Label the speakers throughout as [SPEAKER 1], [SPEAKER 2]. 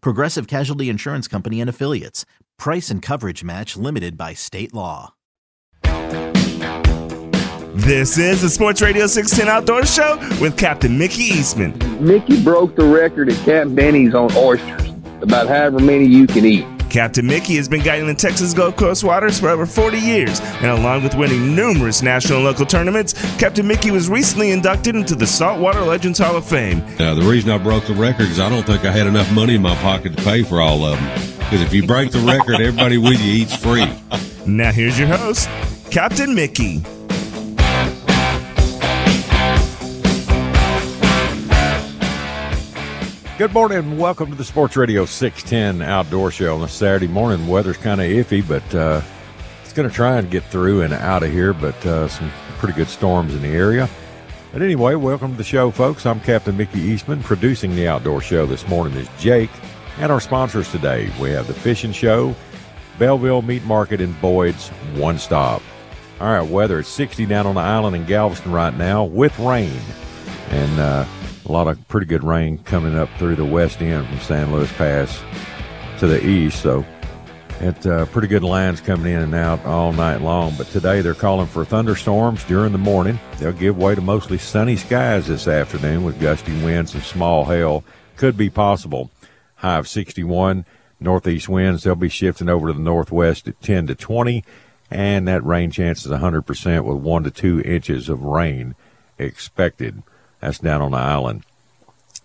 [SPEAKER 1] Progressive Casualty Insurance Company and Affiliates. Price and coverage match limited by state law.
[SPEAKER 2] This is the Sports Radio 610 Outdoor Show with Captain Mickey Eastman.
[SPEAKER 3] Mickey broke the record at Camp Benny's on oysters, about however many you can eat.
[SPEAKER 2] Captain Mickey has been guiding the Texas Gulf Coast waters for over 40 years, and along with winning numerous national and local tournaments, Captain Mickey was recently inducted into the Saltwater Legends Hall of Fame.
[SPEAKER 4] Now, the reason I broke the record is I don't think I had enough money in my pocket to pay for all of them. Because if you break the record, everybody with you eats free.
[SPEAKER 2] Now here's your host, Captain Mickey.
[SPEAKER 5] Good morning and welcome to the Sports Radio 610 Outdoor Show on a Saturday morning. The weather's kind of iffy, but uh, it's going to try and get through and out of here, but uh, some pretty good storms in the area. But anyway, welcome to the show, folks. I'm Captain Mickey Eastman. Producing the Outdoor Show this morning is Jake. And our sponsors today, we have the Fishing Show, Belleville Meat Market, and Boyd's One Stop. All right, weather, it's 60 down on the island in Galveston right now with rain. And, uh, a lot of pretty good rain coming up through the west end from San Luis Pass to the east. So it's uh, pretty good lines coming in and out all night long. But today they're calling for thunderstorms during the morning. They'll give way to mostly sunny skies this afternoon with gusty winds and small hail. Could be possible. High of 61. Northeast winds, they'll be shifting over to the northwest at 10 to 20. And that rain chance is 100% with 1 to 2 inches of rain expected. That's down on the island.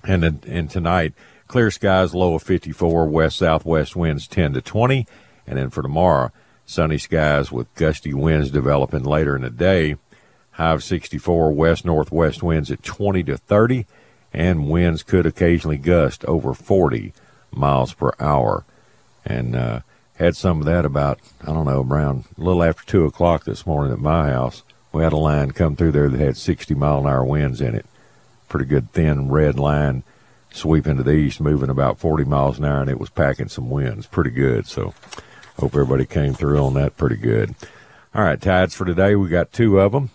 [SPEAKER 5] And and tonight, clear skies, low of 54, west southwest winds 10 to 20. And then for tomorrow, sunny skies with gusty winds developing later in the day. High of 64, west northwest winds at 20 to 30, and winds could occasionally gust over 40 miles per hour. And uh, had some of that about, I don't know, around a little after 2 o'clock this morning at my house. We had a line come through there that had 60 mile an hour winds in it pretty good thin red line sweeping to the east, moving about 40 miles an hour, and it was packing some winds pretty good. So hope everybody came through on that pretty good. All right, tides for today, we got two of them.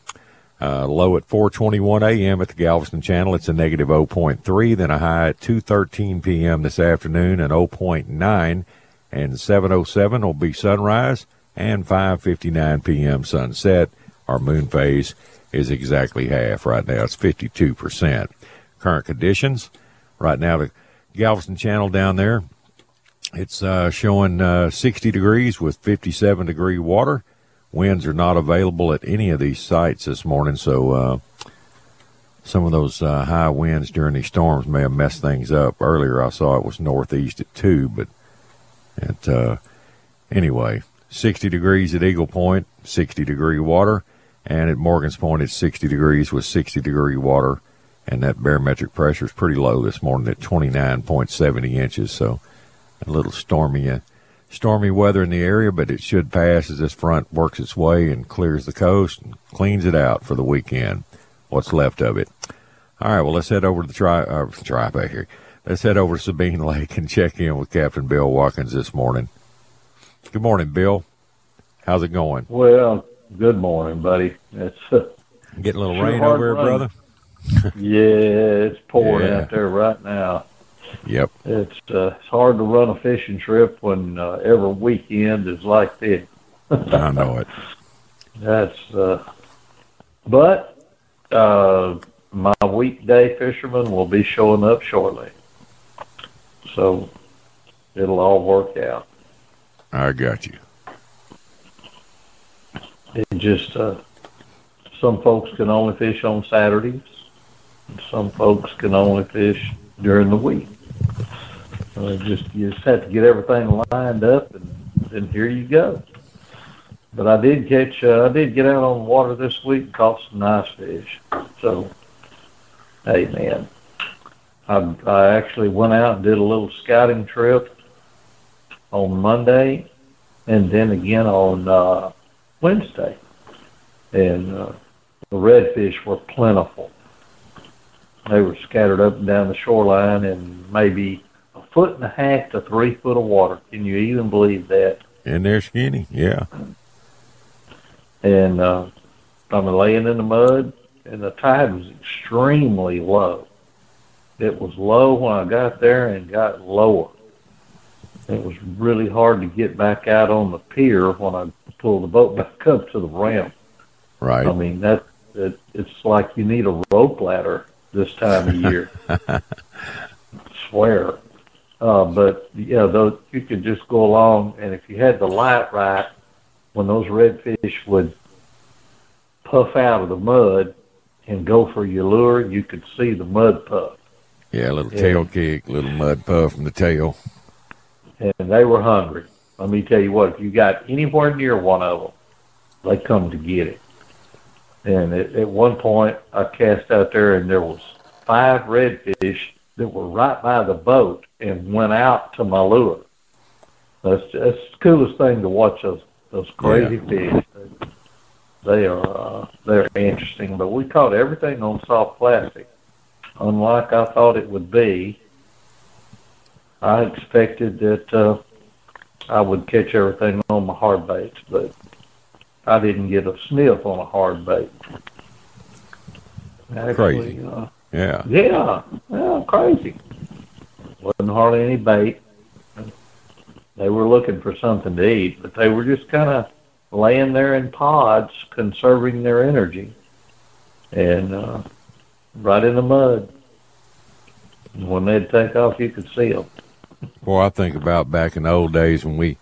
[SPEAKER 5] Uh, low at 4:21 a.m. at the Galveston Channel, it's a negative 0.3. Then a high at 2:13 p.m. this afternoon, and 0.9. And 7:07 will be sunrise, and 5:59 p.m. sunset. Our moon phase is exactly half right now. It's 52%. Current conditions right now, the Galveston Channel down there, it's uh, showing uh, 60 degrees with 57 degree water. Winds are not available at any of these sites this morning, so uh, some of those uh, high winds during these storms may have messed things up. Earlier, I saw it was northeast at two, but at uh, anyway, 60 degrees at Eagle Point, 60 degree water. And at Morgan's Point, it's 60 degrees with 60 degree water, and that barometric pressure is pretty low this morning at 29.70 inches. So a little stormy, uh, stormy weather in the area, but it should pass as this front works its way and clears the coast and cleans it out for the weekend. What's left of it. All right, well, let's head over to the tri, uh, back here. Let's head over to Sabine Lake and check in with Captain Bill Watkins this morning. Good morning, Bill. How's it going?
[SPEAKER 6] Well, Good morning, buddy. It's uh,
[SPEAKER 5] getting a little rain over here, brother.
[SPEAKER 6] yeah, it's pouring yeah. out there right now.
[SPEAKER 5] Yep.
[SPEAKER 6] It's uh, it's hard to run a fishing trip when uh, every weekend is like this.
[SPEAKER 5] I know it.
[SPEAKER 6] That's uh, but uh, my weekday fishermen will be showing up shortly, so it'll all work out.
[SPEAKER 5] I got you.
[SPEAKER 6] Just uh, some folks can only fish on Saturdays. And some folks can only fish during the week. Uh, just you just have to get everything lined up, and then here you go. But I did catch, uh, I did get out on the water this week, and caught some nice fish. So, hey man, I I actually went out and did a little scouting trip on Monday, and then again on uh, Wednesday, and uh, the redfish were plentiful. They were scattered up and down the shoreline in maybe a foot and a half to three foot of water. Can you even believe that?
[SPEAKER 5] And they're skinny. Yeah.
[SPEAKER 6] And uh, I'm laying in the mud, and the tide was extremely low. It was low when I got there and got lower. It was really hard to get back out on the pier when I pulled the boat back up to the ramp.
[SPEAKER 5] Right.
[SPEAKER 6] I mean, that it, it's like you need a rope ladder this time of year. swear. Uh, but yeah, though you could just go along, and if you had the light right, when those redfish would puff out of the mud and go for your lure, you could see the mud puff,
[SPEAKER 5] Yeah, a little
[SPEAKER 6] Yeah.
[SPEAKER 5] tail kick, little mud puff from the tail.
[SPEAKER 6] and they were hungry. Let me tell you what: if you got anywhere near one of them, they come to get it. And at, at one point, I cast out there, and there was five redfish that were right by the boat and went out to my lure. That's that's the coolest thing to watch those those crazy fish. They are uh, they're interesting, but we caught everything on soft plastic, unlike I thought it would be. I expected that uh, I would catch everything on my hard baits, but I didn't get a sniff on a hard bait. Actually,
[SPEAKER 5] Crazy.
[SPEAKER 6] Uh,
[SPEAKER 5] Yeah.
[SPEAKER 6] yeah, yeah, crazy. Wasn't hardly any bait. They were looking for something to eat, but they were just kind of laying there in pods, conserving their energy, and uh, right in the mud. And when they'd take off, you could see them.
[SPEAKER 5] Boy, I think about back in the old days when we,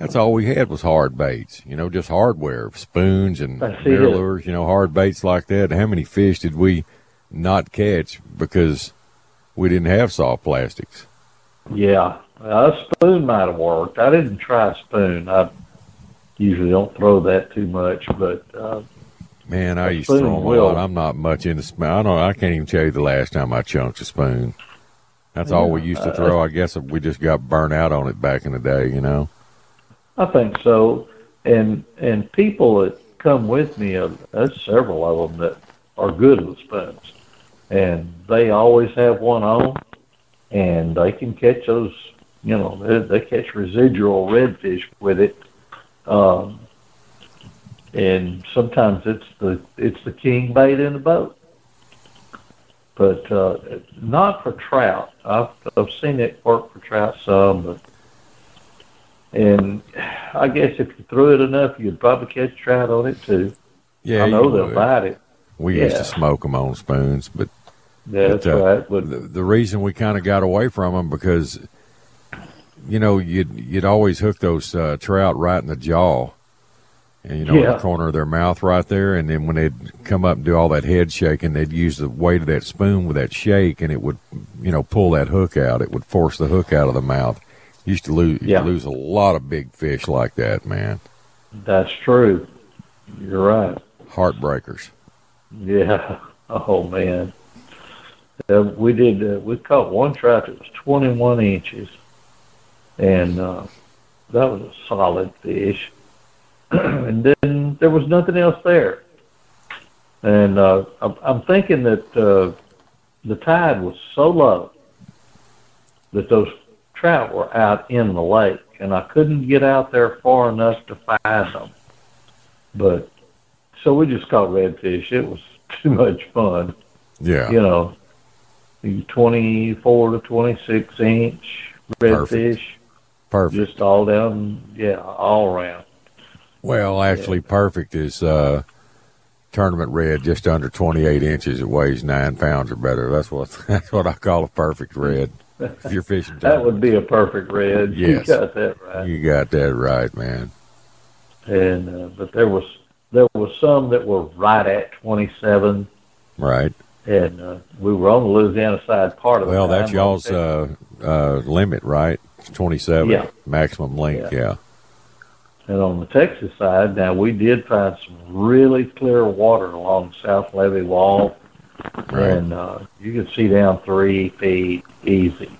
[SPEAKER 5] that's all we had was hard baits, you know, just hardware, spoons and lures, you know, hard baits like that. How many fish did we not catch because we didn't have soft plastics?
[SPEAKER 6] Yeah, a spoon might have worked. I didn't try a spoon. I usually don't throw that too much, but uh,
[SPEAKER 5] Man, I used to throw them a lot. I'm not much into spoon. I don't. I can't even tell you the last time I chunked a spoon. That's all we used to
[SPEAKER 6] uh,
[SPEAKER 5] throw. I guess we just got burnt out on it back in the day. You know.
[SPEAKER 6] I think so. And and people that come with me, uh, there's several of them that are good with spoons, and they always have one on, and they can catch those. You know, they, they catch residual redfish with it. Um, and sometimes it's the it's the king bait in the boat, but uh, not for trout. I've I've seen it work for trout some, but and I guess if you threw it enough, you'd probably catch trout on it too.
[SPEAKER 5] Yeah,
[SPEAKER 6] I know they'll
[SPEAKER 5] would.
[SPEAKER 6] bite it.
[SPEAKER 5] We used to smoke them on spoons, but
[SPEAKER 6] Yeah, that's
[SPEAKER 5] But, uh,
[SPEAKER 6] right. But
[SPEAKER 5] the, the reason we kind of got away from them because you know you'd you'd always hook those uh, trout right in the jaw and you know in the corner of their mouth right there and then when they'd come up and do all that head shaking they'd use the weight of that spoon with that shake and it would you know pull that hook out it would force the hook out of the mouth used to lose
[SPEAKER 6] Yeah.
[SPEAKER 5] lose a lot of big fish like that man
[SPEAKER 6] that's true. You're right.
[SPEAKER 5] heartbreakers
[SPEAKER 6] Yeah. Oh man. Uh, we did. Uh, we caught one trout that was 21 inches, and uh, that was a solid fish. and then there was nothing else there. And uh, I'm, I'm thinking that uh, the tide was so low that those trout were out in the lake, and I couldn't get out there far enough to find them. But so we just caught redfish. It was too much fun
[SPEAKER 5] yeah
[SPEAKER 6] you know, the 24 to 26 inch redfish,
[SPEAKER 5] perfect
[SPEAKER 6] just all down, yeah, all around.
[SPEAKER 5] Well, actually, perfect is uh, tournament red, just under 28 inches. It weighs nine pounds or better. That's what that's what I call a perfect red. if you're fishing
[SPEAKER 6] That would be a perfect red.
[SPEAKER 5] Yes.
[SPEAKER 6] You got that right.
[SPEAKER 5] You got that right, man.
[SPEAKER 6] And uh, but there was there was some that were right at 27,
[SPEAKER 5] Right.
[SPEAKER 6] and uh, we were on the Louisiana side part of the
[SPEAKER 5] Well, that's y'all's uh, uh, limit, right? 27
[SPEAKER 6] Yeah.
[SPEAKER 5] maximum length. Yeah.
[SPEAKER 6] And on the Texas side, now we did find some really clear water along the South Levee Wall,
[SPEAKER 5] Right.
[SPEAKER 6] and uh, you could see down three feet easy.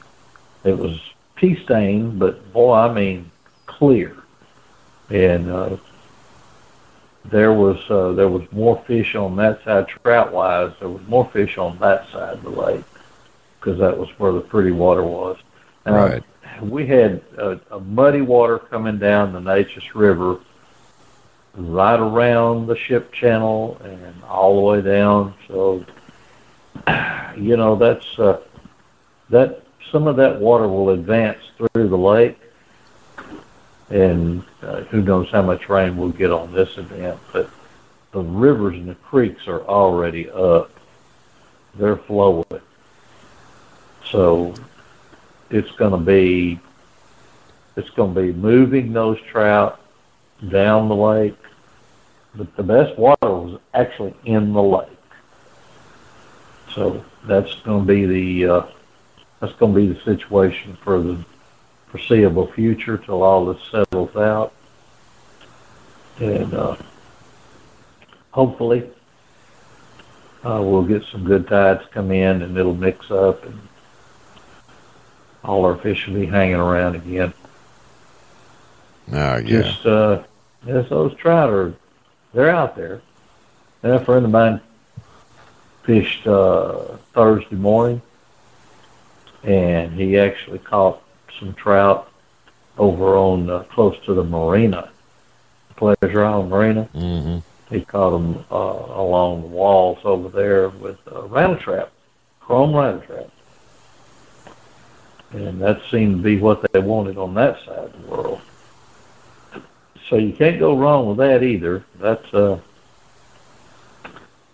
[SPEAKER 6] It was pea stained, but boy, I mean clear. And uh, there was uh, there was more fish on that side, trout wise. There was more fish on that side of the lake because that was where the pretty water was. And I-
[SPEAKER 5] Right.
[SPEAKER 6] we had a, a muddy water coming down the Neches River right around the ship channel and all the way down. So, you know, that's uh, that some of that water will advance through the lake, and uh, who knows how much rain we'll get on this event. But the rivers and the creeks are already up; they're flowing. So it's going to be it's going to be moving those trout down the lake. But the best water was actually in the lake. So that's going to be the uh, that's going to be the situation for the foreseeable future till all this settles out, and uh, hopefully uh, we'll get some good tides come in and it'll mix up and all our fish will be hanging around again.
[SPEAKER 5] Oh, yeah.
[SPEAKER 6] Just uh, yes, those trout are they're out there. And a friend of mine fished uh, Thursday morning, and he actually caught some trout over on uh, close to the marina, Pleasure Island Marina.
[SPEAKER 5] hmm
[SPEAKER 6] He caught them uh, along the walls over there with uh, rattle trap, chrome rattle trap. And that seemed to be what they wanted on that side of the world. So you can't go wrong with that either. That's uh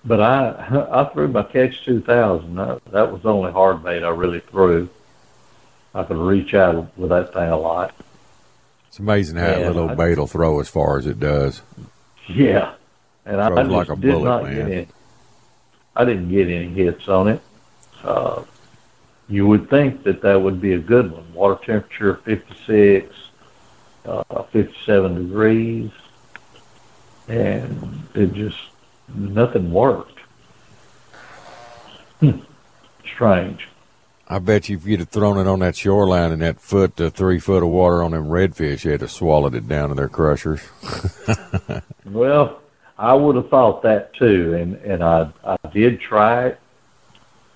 [SPEAKER 6] but I I threw my catch two thousand. That, that was the only hard bait I really threw. I could reach out with that thing a lot.
[SPEAKER 5] It's amazing how that little
[SPEAKER 6] I-
[SPEAKER 5] bait will throw as far as it does.
[SPEAKER 6] Yeah, and I, I just
[SPEAKER 5] like a
[SPEAKER 6] did
[SPEAKER 5] bullet,
[SPEAKER 6] not
[SPEAKER 5] man.
[SPEAKER 6] get any. I didn't get any hits on it. Uh, you would think that that would be a good one. Water temperature 56, uh, 57 degrees, and it just nothing worked. Hmm. Strange.
[SPEAKER 5] I bet you if you'd have thrown it on that shoreline and that foot to three foot of water on them redfish, they'd have swallowed it down in their crushers.
[SPEAKER 6] Well, I would have thought that too, and and I I did try it.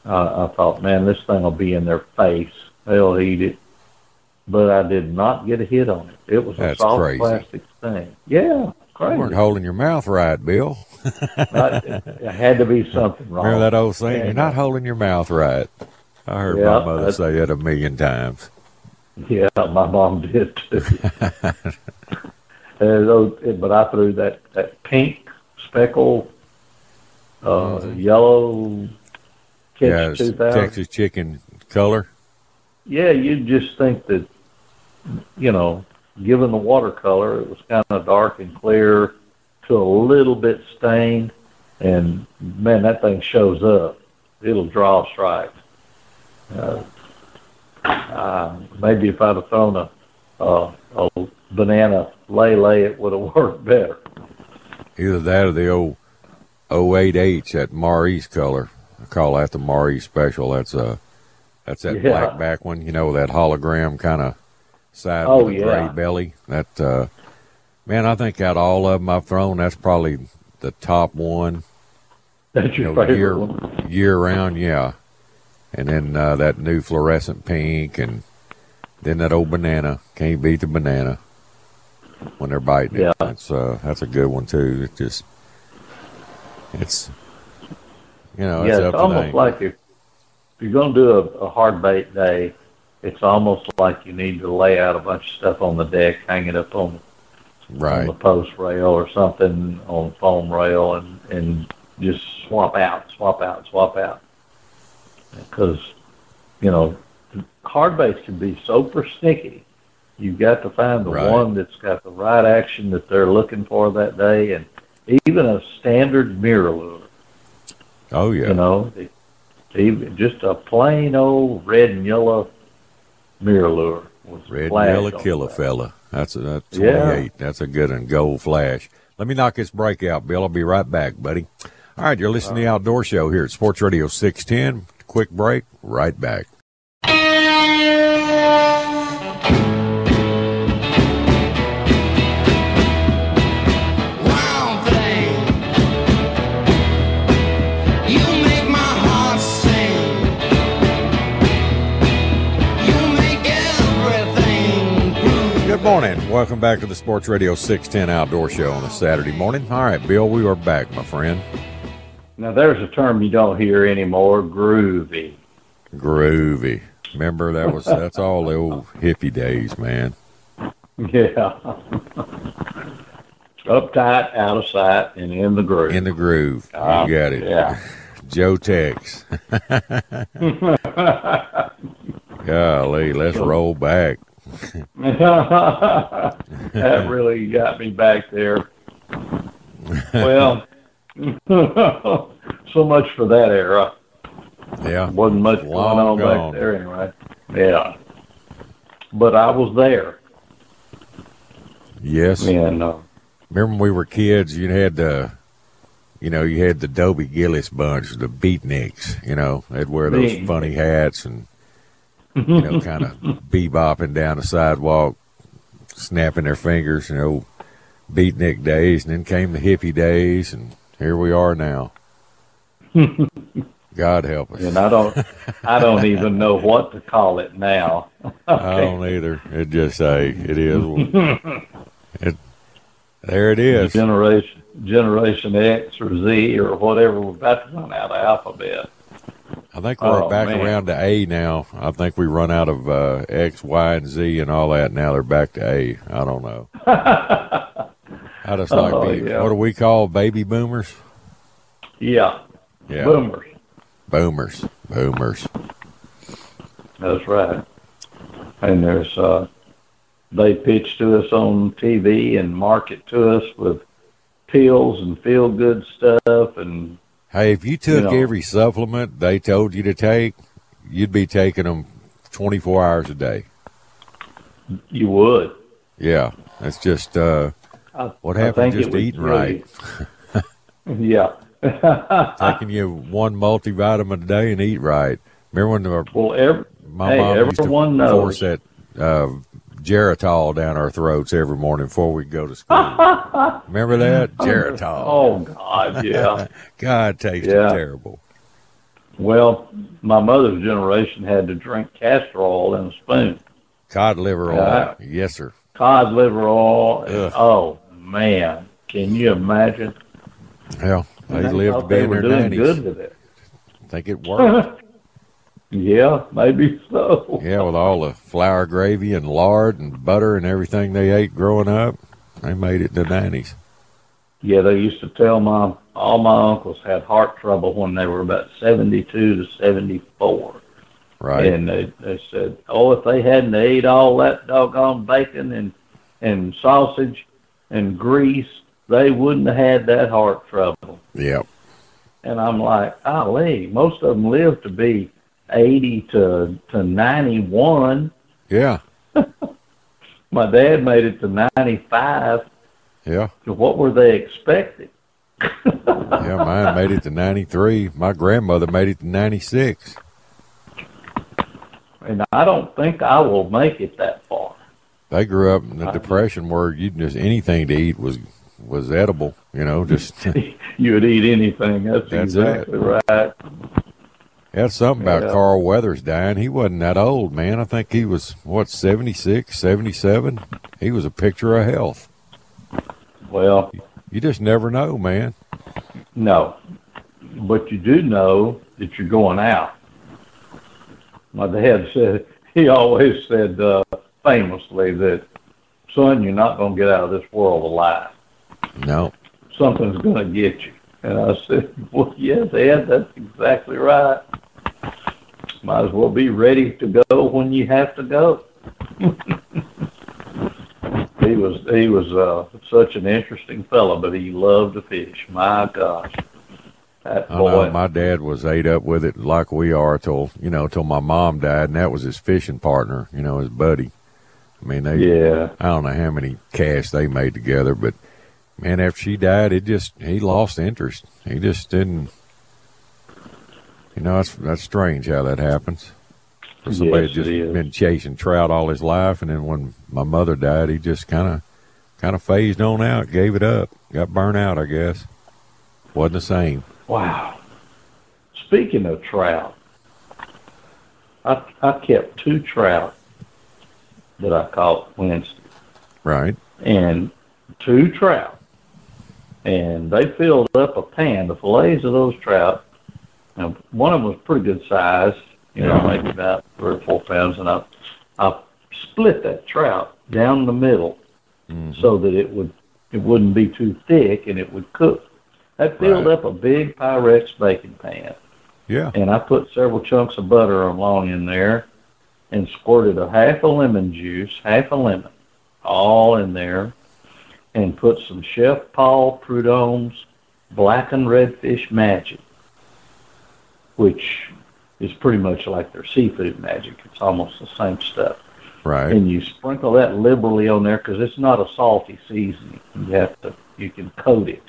[SPEAKER 6] Uh, I thought, man, this thing will be in their face. They'll eat it, but I did not get a hit on it. It was
[SPEAKER 5] That's
[SPEAKER 6] a soft
[SPEAKER 5] crazy.
[SPEAKER 6] plastic thing. Yeah,
[SPEAKER 5] You weren't holding your mouth right, Bill.
[SPEAKER 6] It had to be something wrong.
[SPEAKER 5] Remember that old saying?
[SPEAKER 6] Yeah.
[SPEAKER 5] You're not holding your mouth right. I heard
[SPEAKER 6] Yeah,
[SPEAKER 5] my mother say that a million times.
[SPEAKER 6] Yeah, my mom did too. those, but I threw that that pink speckle, uh, yellow
[SPEAKER 5] Mm-hmm. yeah, it's
[SPEAKER 6] two thousand.
[SPEAKER 5] Texas chicken color.
[SPEAKER 6] Yeah, you'd just think that, you know, given the watercolor, it was kind of dark and clear to a little bit stained, and man, that thing shows up. It'll draw strikes. Uh, uh, maybe if I'd have thrown a, a, a banana lay lay, it would have worked better.
[SPEAKER 5] Either that or the old 08H, that Maurice color. I call that the Maurice special. That's a that's that
[SPEAKER 6] Yeah.
[SPEAKER 5] black back one, you know, that hologram kind of side
[SPEAKER 6] Oh,
[SPEAKER 5] with a
[SPEAKER 6] yeah.
[SPEAKER 5] gray belly. That uh man, I think out of all of them I've thrown, that's probably the top one.
[SPEAKER 6] That's
[SPEAKER 5] You
[SPEAKER 6] your
[SPEAKER 5] know,
[SPEAKER 6] favorite
[SPEAKER 5] year
[SPEAKER 6] one.
[SPEAKER 5] year round, yeah. And then uh, that new fluorescent pink, and then that old banana. Can't beat the banana when they're biting
[SPEAKER 6] Yeah.
[SPEAKER 5] it. That's uh, that's a good one too. It just it's you know
[SPEAKER 6] yeah,
[SPEAKER 5] it's
[SPEAKER 6] it's almost like if, if you're going to do a, a hard bait day, it's almost like you need to lay out a bunch of stuff on the deck, hang it up on, on the post rail or something on the foam rail, and and just swap out, swap out, swap out. Because you know hard base can be so persnickety. You've got to find the
[SPEAKER 5] Right.
[SPEAKER 6] one that's got the right action that they're looking for that day, and even a standard MirrOlure.
[SPEAKER 5] Oh yeah.
[SPEAKER 6] You know, even just a plain old red and yellow MirrOlure.
[SPEAKER 5] Red and yellow killer
[SPEAKER 6] that.
[SPEAKER 5] fella. That's a that's
[SPEAKER 6] Yeah.
[SPEAKER 5] 28. That's a good one. Gold flash. Let me knock this break out, Bill. I'll be right back, buddy. All right, you're listening to the Outdoor Show here at Sports Radio 610. Quick break, right back. Morning. Welcome back to the Sports Radio 610 Outdoor Show on a Saturday morning. All right, Bill, we are back, my friend.
[SPEAKER 6] Now, there's a term you don't hear anymore: groovy.
[SPEAKER 5] Groovy. Remember that was that's all the old hippie days, man.
[SPEAKER 6] Yeah. Uptight, out of sight, and in the groove.
[SPEAKER 5] In the groove.
[SPEAKER 6] Ah,
[SPEAKER 5] you got it.
[SPEAKER 6] yeah.
[SPEAKER 5] Joe Tex. Golly, let's roll back.
[SPEAKER 6] that really got me back there. Well, so much for that era.
[SPEAKER 5] Yeah.
[SPEAKER 6] Wasn't much
[SPEAKER 5] Long
[SPEAKER 6] going on
[SPEAKER 5] gone.
[SPEAKER 6] back there anyway. Yeah. But I was there.
[SPEAKER 5] Yes.
[SPEAKER 6] And uh,
[SPEAKER 5] Remember when we were kids, you had the, you know, you had the Dobie Gillis bunch, the beatniks, you know, they'd wear those funny hats and, you know, kind of bebopping down the sidewalk, snapping their fingers, you know, beatnik days. And then came the hippie days, and here we are now. God help us.
[SPEAKER 6] and I don't I don't even know what to call it now.
[SPEAKER 5] I don't either. It just say it is. It, there it is.
[SPEAKER 6] Generation Generation X or Z or whatever. We're about to run out of alphabet.
[SPEAKER 5] I think we're
[SPEAKER 6] Oh,
[SPEAKER 5] back
[SPEAKER 6] man.
[SPEAKER 5] around to A now. I think we run out of uh, X, Y, and Z and all that. Now they're back to A. I don't know. I just like
[SPEAKER 6] Oh,
[SPEAKER 5] be,
[SPEAKER 6] yeah.
[SPEAKER 5] what do we call baby boomers?
[SPEAKER 6] Yeah.
[SPEAKER 5] Yeah,
[SPEAKER 6] Boomers.
[SPEAKER 5] boomers, boomers.
[SPEAKER 6] That's right. And there's uh they pitch to us on TV and market to us with pills and feel good stuff and
[SPEAKER 5] Hey, if you took
[SPEAKER 6] know.
[SPEAKER 5] every supplement they told you to take, you'd be taking them 24 hours a day.
[SPEAKER 6] you would.
[SPEAKER 5] Yeah, that's just uh,
[SPEAKER 6] I,
[SPEAKER 5] what happened just eating right.
[SPEAKER 6] you. yeah.
[SPEAKER 5] Taking you one multivitamin a day and eat right. Remember when the
[SPEAKER 6] well, every,
[SPEAKER 5] My
[SPEAKER 6] Hey,
[SPEAKER 5] mom used to
[SPEAKER 6] everyone
[SPEAKER 5] force
[SPEAKER 6] knows.
[SPEAKER 5] that uh, Geritol down our throats every morning before we go to school. Remember that Geritol?
[SPEAKER 6] oh God, yeah.
[SPEAKER 5] God, it tasted
[SPEAKER 6] Yeah.
[SPEAKER 5] terrible.
[SPEAKER 6] well, my mother's generation had to drink castor oil in a spoon.
[SPEAKER 5] Cod liver oil,
[SPEAKER 6] Yeah.
[SPEAKER 5] yes sir.
[SPEAKER 6] Cod liver oil.
[SPEAKER 5] Ugh.
[SPEAKER 6] oh man, can you imagine?
[SPEAKER 5] Well, they lived to be in their
[SPEAKER 6] doing
[SPEAKER 5] nineties.
[SPEAKER 6] good with it.
[SPEAKER 5] I Think it worked?
[SPEAKER 6] Yeah, maybe so.
[SPEAKER 5] yeah, with all the flour gravy and lard and butter and everything they ate growing up, they made it in the nineties.
[SPEAKER 6] Yeah, they used to tell my all my uncles had heart trouble when they were about seventy-two to seventy-four,
[SPEAKER 5] Right.
[SPEAKER 6] and they they said, oh, if they hadn't ate all that doggone bacon and and sausage and grease, they wouldn't have had that heart trouble.
[SPEAKER 5] Yep.
[SPEAKER 6] And I'm like, golly, most of them live to be eighty to to ninety-one.
[SPEAKER 5] Yeah.
[SPEAKER 6] My dad made it to ninety-five.
[SPEAKER 5] Yeah.
[SPEAKER 6] So what were they expecting?
[SPEAKER 5] Yeah. Mine made it to ninety three. My grandmother made it to ninety six.
[SPEAKER 6] And I don't think I will make it that far.
[SPEAKER 5] They grew up in the depression where you just anything to eat was was edible. You know, just
[SPEAKER 6] you would eat anything. That's,
[SPEAKER 5] That's
[SPEAKER 6] exactly right.
[SPEAKER 5] That's something about
[SPEAKER 6] Yeah.
[SPEAKER 5] Carl Weathers dying. He wasn't that old, man. I think he was, what, 76, 77? He was a picture of health.
[SPEAKER 6] Well,
[SPEAKER 5] You just never know, man.
[SPEAKER 6] no. But you do know that you're going out. My dad said, he always said uh, famously that, son, you're not going to get out of this world alive.
[SPEAKER 5] No.
[SPEAKER 6] Something's going to get you. And I said, well, yes, Ed, that's exactly right. might as well be ready to go when you have to go. he was he was uh, such an interesting fellow, but he loved to fish. My gosh, that
[SPEAKER 5] I
[SPEAKER 6] boy.
[SPEAKER 5] know my dad was ate up with it like we are till you know till my mom died, and that was his fishing partner, you know, his buddy. I mean, they
[SPEAKER 6] yeah,
[SPEAKER 5] I don't know how many casts they made together, but man, after she died, it just he lost interest. He just didn't. You know, that's that's strange how that happens. For somebody
[SPEAKER 6] Yes,
[SPEAKER 5] that's just been chasing trout all his life, and then when my mother died, he just kind of kind of phased on out, gave it up, got burnt out, I guess. Wasn't the same.
[SPEAKER 6] wow. Speaking of trout, I I kept two trout that I caught Wednesday.
[SPEAKER 5] Right.
[SPEAKER 6] and two trout. And they filled up a pan. The fillets of those trout, And one of them was pretty good size, you know,
[SPEAKER 5] Yeah.
[SPEAKER 6] maybe about three or four pounds. And I, I split that trout down the middle
[SPEAKER 5] Mhm.
[SPEAKER 6] so that it would it wouldn't be too thick and it would cook. That filled
[SPEAKER 5] Right.
[SPEAKER 6] up a big Pyrex baking pan
[SPEAKER 5] Yeah.
[SPEAKER 6] and I put several chunks of butter along in there and squirted a half a lemon juice, half a lemon, all in there, and put some Chef Paul Prudhomme's Black blackened redfish magic, which is pretty much like their seafood magic. It's almost the same stuff.
[SPEAKER 5] Right.
[SPEAKER 6] And you sprinkle that liberally on there because it's not a salty seasoning. You have to, you can coat it.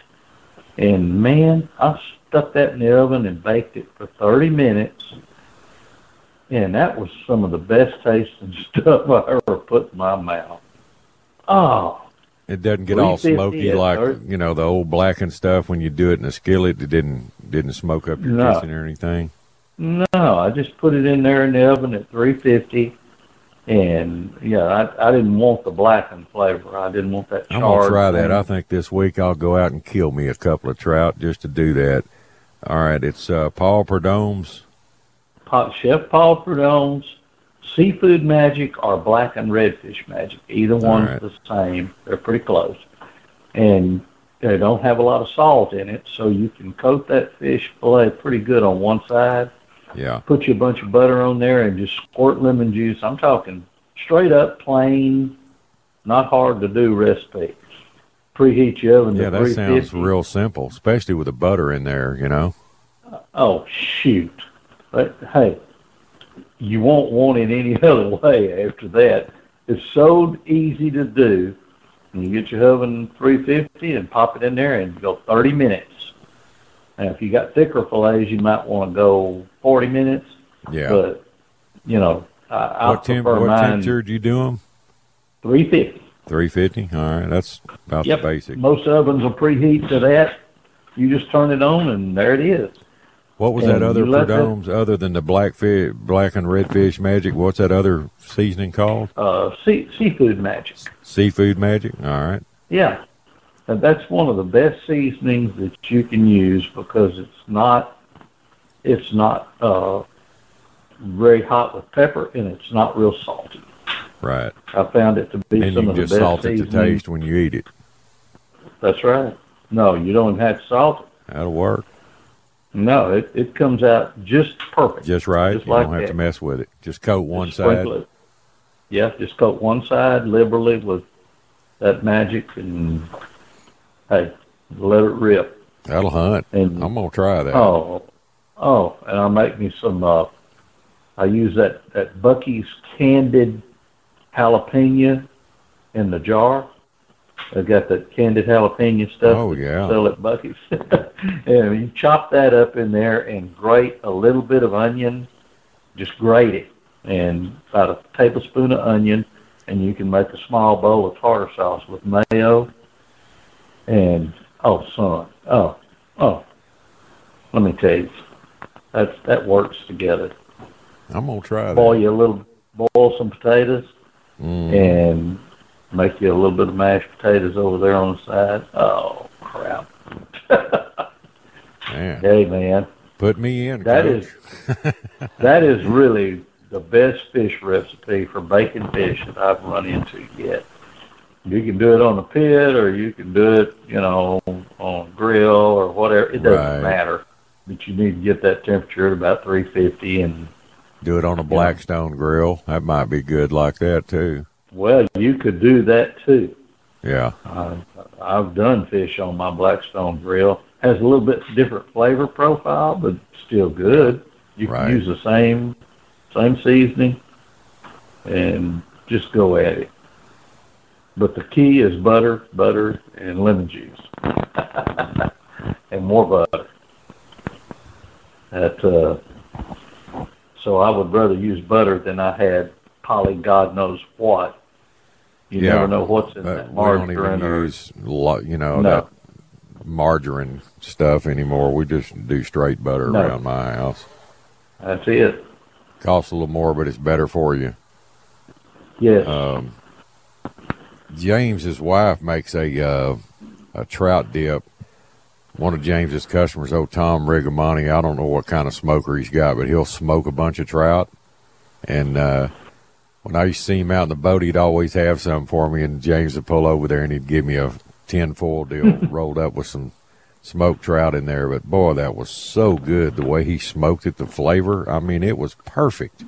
[SPEAKER 6] And man, I stuck that in the oven and baked it for 30 minutes. And that was some of the best tasting stuff I ever put in my mouth. Oh,
[SPEAKER 5] It doesn't get all smoky like you know the old blackened stuff when you do it in a skillet. It didn't didn't smoke up your
[SPEAKER 6] No.
[SPEAKER 5] kitchen or anything.
[SPEAKER 6] no, I just put it in there in the oven at 350. And yeah, I, I didn't want the blackened flavor. I didn't want that
[SPEAKER 5] I'm gonna try that. I think this week I'll go out and kill me a couple of trout just to do that. All right, it's uh, Paul
[SPEAKER 6] Prudhomme's. Chef Paul Prudhomme's Seafood Magic or Blackened Redfish Magic. Either one's
[SPEAKER 5] right.
[SPEAKER 6] the same. They're pretty close. And they don't have a lot of salt in it, so you can coat that fish fillet pretty good on one side.
[SPEAKER 5] Yeah,
[SPEAKER 6] Put you a bunch of butter on there and just squirt lemon juice. I'm talking straight up plain, not hard to do recipe. Preheat your oven
[SPEAKER 5] yeah, that sounds real simple, especially with the butter in there. You know.
[SPEAKER 6] Oh shoot! But hey, you won't want it any other way after that. It's so easy to do. And you get your oven 350 and pop it in there and go 30 minutes. Now, if you got thicker fillets, you might want to go 40 minutes.
[SPEAKER 5] Yeah.
[SPEAKER 6] But you know, I, I
[SPEAKER 5] what temp-
[SPEAKER 6] prefer
[SPEAKER 5] What
[SPEAKER 6] mine
[SPEAKER 5] temperature do you do them?
[SPEAKER 6] 350.
[SPEAKER 5] Three fifty. All right, that's about
[SPEAKER 6] Yep.
[SPEAKER 5] the basic.
[SPEAKER 6] Most ovens will preheat to that. You just turn it on and there it is.
[SPEAKER 5] What was
[SPEAKER 6] and
[SPEAKER 5] that other
[SPEAKER 6] you let that-
[SPEAKER 5] Prudhomme's other than the black fish, black and red fish magic? What's that other seasoning called?
[SPEAKER 6] Uh, sea, seafood magic.
[SPEAKER 5] Seafood magic. All right.
[SPEAKER 6] Yeah, and that's one of the best seasonings that you can use because it's not it's not uh, very hot with pepper and it's not real salty.
[SPEAKER 5] Right.
[SPEAKER 6] I found it to be
[SPEAKER 5] And
[SPEAKER 6] some
[SPEAKER 5] you
[SPEAKER 6] of the
[SPEAKER 5] just salt it to taste when you eat it.
[SPEAKER 6] That's right. No, you don't even have to salt it.
[SPEAKER 5] That'll work.
[SPEAKER 6] No, it, it comes out just perfect.
[SPEAKER 5] Just right.
[SPEAKER 6] Just
[SPEAKER 5] you
[SPEAKER 6] like
[SPEAKER 5] don't have
[SPEAKER 6] that.
[SPEAKER 5] to mess with it. Just coat one
[SPEAKER 6] Just
[SPEAKER 5] side.
[SPEAKER 6] it. Yeah, just coat one side liberally with that magic and hey, let it rip.
[SPEAKER 5] That'll hunt.
[SPEAKER 6] And
[SPEAKER 5] I'm gonna try that.
[SPEAKER 6] Oh, oh, and I'll make me some. Uh, I use that that Buc-ee's candied jalapeno in the jar. I got the candied jalapeno stuff.
[SPEAKER 5] Oh, yeah.
[SPEAKER 6] Sell at Buc-ee's. and you chop that up in there and grate a little bit of onion. Just grate it and about a tablespoon of onion, and you can make a small bowl of tartar sauce with mayo. And oh, son, oh, oh, let me tell you, that that works together.
[SPEAKER 5] I'm gonna try that.
[SPEAKER 6] Boil you a little, boil some potatoes,
[SPEAKER 5] Mm.
[SPEAKER 6] and make you a little bit of mashed potatoes over there on the side. Oh crap!
[SPEAKER 5] Man,
[SPEAKER 6] hey man,
[SPEAKER 5] put me in.
[SPEAKER 6] that is that is really the best fish recipe for baking fish that I've run into yet. You can do it on a pit, or you can do it, you know, on a grill or whatever. It doesn't
[SPEAKER 5] Right.
[SPEAKER 6] matter. But you need to get that temperature at about 350, and
[SPEAKER 5] Do it on a Blackstone grill. That might be good like that too.
[SPEAKER 6] Well, you could do that too.
[SPEAKER 5] Yeah.
[SPEAKER 6] Uh, I've done fish on my Blackstone grill. Has a little bit different flavor profile, but still good. You
[SPEAKER 5] Right.
[SPEAKER 6] can use the same same seasoning and just go at it. But the key is butter, butter, and lemon juice, and more butter. That uh, so I would rather use butter than I had poly God knows what. You
[SPEAKER 5] Yeah.
[SPEAKER 6] never know what's in
[SPEAKER 5] But
[SPEAKER 6] that
[SPEAKER 5] we don't even
[SPEAKER 6] margarine or
[SPEAKER 5] use lo- you know
[SPEAKER 6] No.
[SPEAKER 5] that margarine stuff anymore. We just do straight butter
[SPEAKER 6] No.
[SPEAKER 5] around my house.
[SPEAKER 6] that's it.
[SPEAKER 5] Costs a little more, but it's better for you.
[SPEAKER 6] Yes.
[SPEAKER 5] Um, James's wife makes a uh, a trout dip. One of James's customers, old Tom Rigamani, I don't know what kind of smoker he's got, but he'll smoke a bunch of trout. And uh, when I used to see him out in the boat, he'd always have some for me. And James would pull over there and he'd give me a tin foil deal rolled up with some smoked trout in there. But boy, that was so good. The way he smoked it, the flavor, I mean, it was perfect.